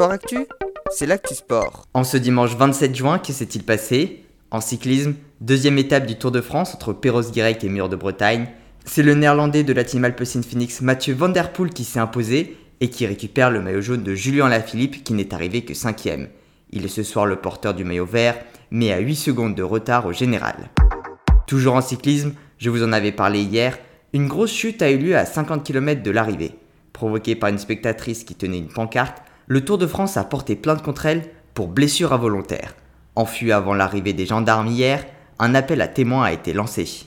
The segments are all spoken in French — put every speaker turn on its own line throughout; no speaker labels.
Sport Actu, c'est l'actu sport.
En ce dimanche 27 juin, que s'est-il passé? En cyclisme, deuxième étape du Tour de France entre Perros-Guirec et Mur de Bretagne. C'est le néerlandais de la team Phoenix Mathieu Van Der Poel qui s'est imposé et qui récupère le maillot jaune de Julien Lafilippe qui n'est arrivé que cinquième. Il est ce soir le porteur du maillot vert, mais à 8 secondes de retard au général. Toujours en cyclisme, je vous en avais parlé hier, une grosse chute a eu lieu à 50 km de l'arrivée. Provoquée par une spectatrice qui tenait une pancarte, le Tour de France a porté plainte contre elle pour blessure involontaire. Enfui avant l'arrivée des gendarmes hier, un appel à témoins a été lancé.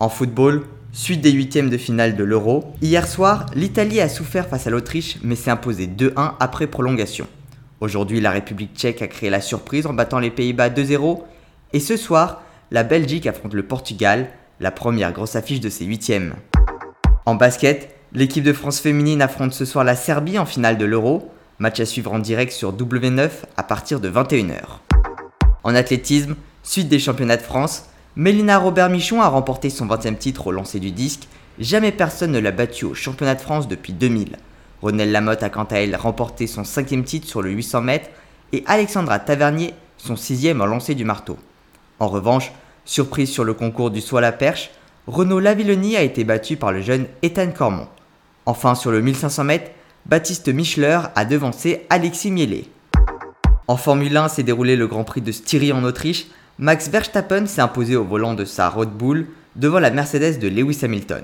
En football, suite des huitièmes de finale de l'Euro, hier soir, l'Italie a souffert face à l'Autriche mais s'est imposée 2-1 après prolongation. Aujourd'hui, la République tchèque a créé la surprise en battant les Pays-Bas 2-0 et ce soir, la Belgique affronte le Portugal, la première grosse affiche de ces huitièmes. En basket, l'équipe de France féminine affronte ce soir la Serbie en finale de l'Euro. Match à suivre en direct sur W9 à partir de 21h. En athlétisme, suite des championnats de France, Mélina Robert Michon a remporté son 20e titre au lancer du disque. Jamais personne ne l'a battu au championnat de France depuis 2000. Ronelle Lamotte a quant à elle remporté son 5e titre sur le 800 mètres et Alexandra Tavernier son 6e en lancer du marteau. En revanche, surprise sur le concours du saut à la perche, Renaud Lavillenie a été battu par le jeune Ethan Cormont. Enfin, sur le 1500 mètres, Baptiste Michler a devancé Alexis Mielet. En Formule 1 s'est déroulé le Grand Prix de Styrie en Autriche. Max Verstappen s'est imposé au volant de sa Red Bull devant la Mercedes de Lewis Hamilton.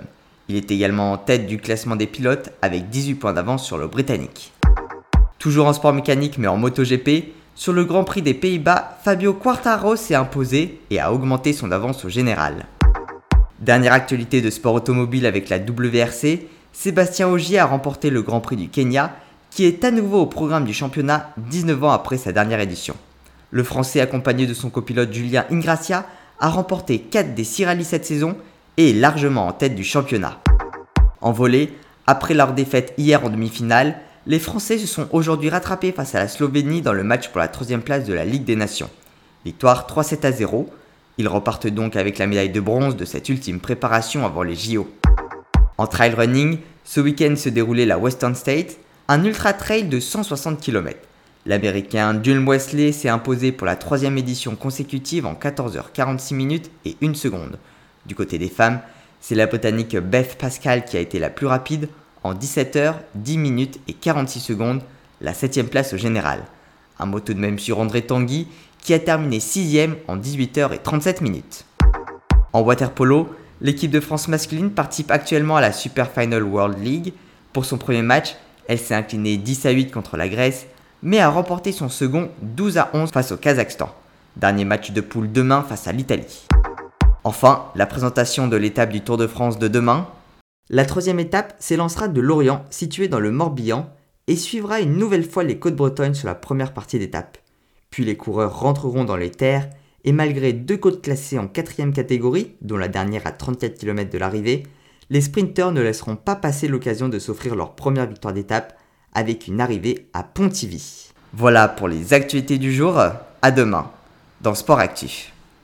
Il est également en tête du classement des pilotes avec 18 points d'avance sur le Britannique. Toujours en sport mécanique mais en MotoGP, sur le Grand Prix des Pays-Bas, Fabio Quartaro s'est imposé et a augmenté son avance au général. Dernière actualité de sport automobile avec la WRC, Sébastien Ogier a remporté le Grand Prix du Kenya, qui est à nouveau au programme du championnat 19 ans après sa dernière édition. Le Français, accompagné de son copilote Julien Ingracia, a remporté 4 des 6 rallyes cette saison et est largement en tête du championnat. En volée, après leur défaite hier en demi-finale, les Français se sont aujourd'hui rattrapés face à la Slovénie dans le match pour la troisième place de la Ligue des Nations. Victoire 3-7 à 0. Ils repartent donc avec la médaille de bronze de cette ultime préparation avant les JO. En trail running, ce week-end se déroulait la Western State, un ultra trail de 160 km. L'américain June Wesley s'est imposé pour la troisième édition consécutive en 14h46 minutes et 1 seconde. Du côté des femmes, c'est la botanique Beth Pascal qui a été la plus rapide en 17h, 10 minutes et 46 secondes, la 7 place au général. Un mot tout de même sur André Tanguy qui a terminé 6ème en 18h et 37 minutes. En water polo, L'équipe de France masculine participe actuellement à la Super Final World League. Pour son premier match, elle s'est inclinée 10 à 8 contre la Grèce, mais a remporté son second 12 à 11 face au Kazakhstan. Dernier match de poule demain face à l'Italie. Enfin, la présentation de l'étape du Tour de France de demain. La troisième étape s'élancera de Lorient, situé dans le Morbihan, et suivra une nouvelle fois les côtes bretonnes sur la première partie d'étape. Puis les coureurs rentreront dans les terres et malgré deux côtes classées en quatrième catégorie, dont la dernière à 34 km de l'arrivée, les sprinteurs ne laisseront pas passer l'occasion de s'offrir leur première victoire d'étape avec une arrivée à Pontivy. Voilà pour les actualités du jour, à demain dans Sport Actif.